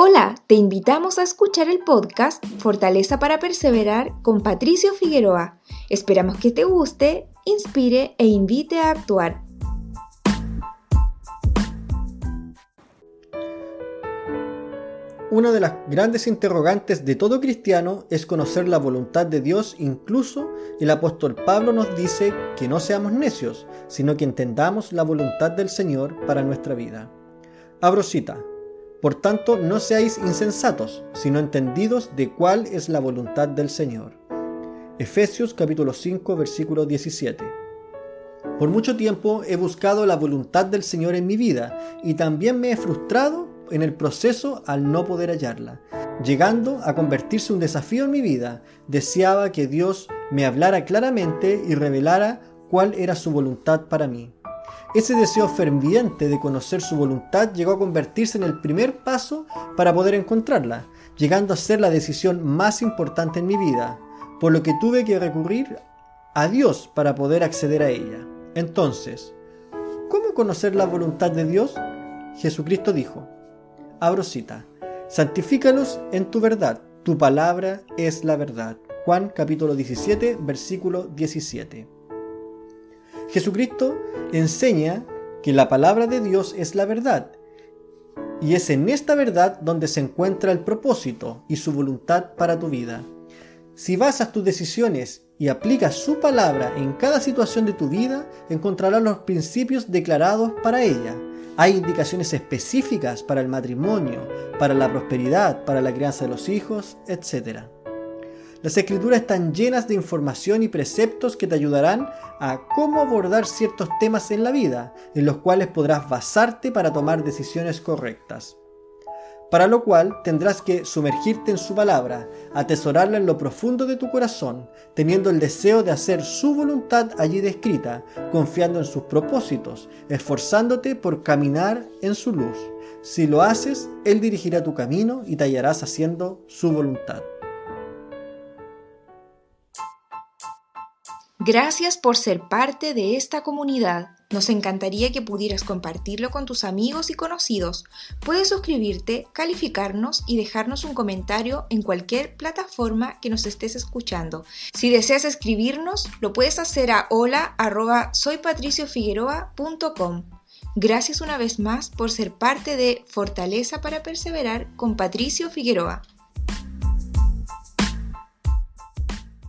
Hola, te invitamos a escuchar el podcast Fortaleza para Perseverar con Patricio Figueroa. Esperamos que te guste, inspire e invite a actuar. Una de las grandes interrogantes de todo cristiano es conocer la voluntad de Dios, incluso el apóstol Pablo nos dice que no seamos necios, sino que entendamos la voluntad del Señor para nuestra vida. Abro cita. Por tanto, no seáis insensatos, sino entendidos de cuál es la voluntad del Señor. Efesios capítulo 5 versículo 17. Por mucho tiempo he buscado la voluntad del Señor en mi vida y también me he frustrado en el proceso al no poder hallarla, llegando a convertirse un desafío en mi vida. Deseaba que Dios me hablara claramente y revelara cuál era su voluntad para mí. Ese deseo ferviente de conocer su voluntad llegó a convertirse en el primer paso para poder encontrarla, llegando a ser la decisión más importante en mi vida, por lo que tuve que recurrir a Dios para poder acceder a ella. Entonces, ¿cómo conocer la voluntad de Dios? Jesucristo dijo, abro cita, santifícalos en tu verdad, tu palabra es la verdad. Juan capítulo 17, versículo 17. Jesucristo enseña que la palabra de Dios es la verdad. Y es en esta verdad donde se encuentra el propósito y su voluntad para tu vida. Si basas tus decisiones y aplicas su palabra en cada situación de tu vida, encontrarás los principios declarados para ella. Hay indicaciones específicas para el matrimonio, para la prosperidad, para la crianza de los hijos, etc. Las escrituras están llenas de información y preceptos que te ayudarán a cómo abordar ciertos temas en la vida, en los cuales podrás basarte para tomar decisiones correctas. Para lo cual tendrás que sumergirte en su palabra, atesorarla en lo profundo de tu corazón, teniendo el deseo de hacer su voluntad allí descrita, confiando en sus propósitos, esforzándote por caminar en su luz. Si lo haces, Él dirigirá tu camino y te hallarás haciendo su voluntad. Gracias por ser parte de esta comunidad. Nos encantaría que pudieras compartirlo con tus amigos y conocidos. Puedes suscribirte, calificarnos y dejarnos un comentario en cualquier plataforma que nos estés escuchando. Si deseas escribirnos, lo puedes hacer a hola@soypatriciofigueroa.com. Gracias una vez más por ser parte de Fortaleza para Perseverar con Patricio Figueroa.